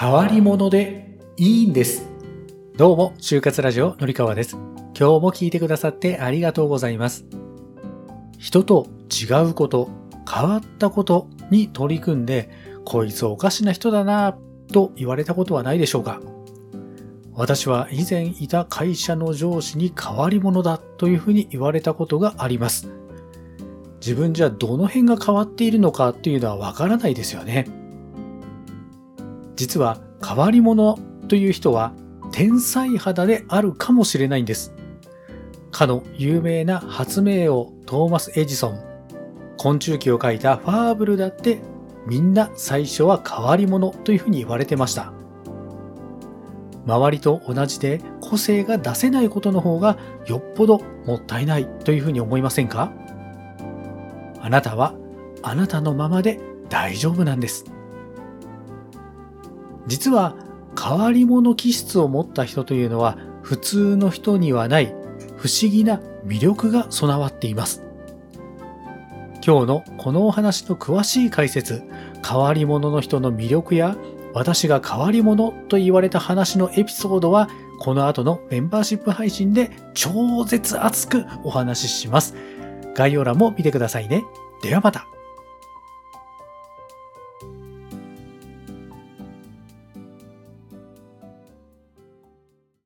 変わり者でいいんです。どうも、就活ラジオのりかわです。今日も聞いてくださってありがとうございます。人と違うこと、変わったことに取り組んで、こいつおかしな人だなぁと言われたことはないでしょうか私は以前いた会社の上司に変わり者だというふうに言われたことがあります。自分じゃどの辺が変わっているのかっていうのはわからないですよね。実は変わり者という人は天才肌であるかもしれないんです。かの有名な発明王トーマス・エジソン、昆虫記を書いたファーブルだってみんな最初は変わり者というふうに言われてました。周りと同じで個性が出せないことの方がよっぽどもったいないというふうに思いませんか？あなたはあなたのままで大丈夫なんです。実は変わり者気質を持った人というのは普通の人にはない不思議な魅力が備わっています。今日のこのお話の詳しい解説、変わり者の人の魅力や私が変わり者と言われた話のエピソードはこの後のメンバーシップ配信で超絶熱くお話しします。概要欄も見てくださいね。ではまた。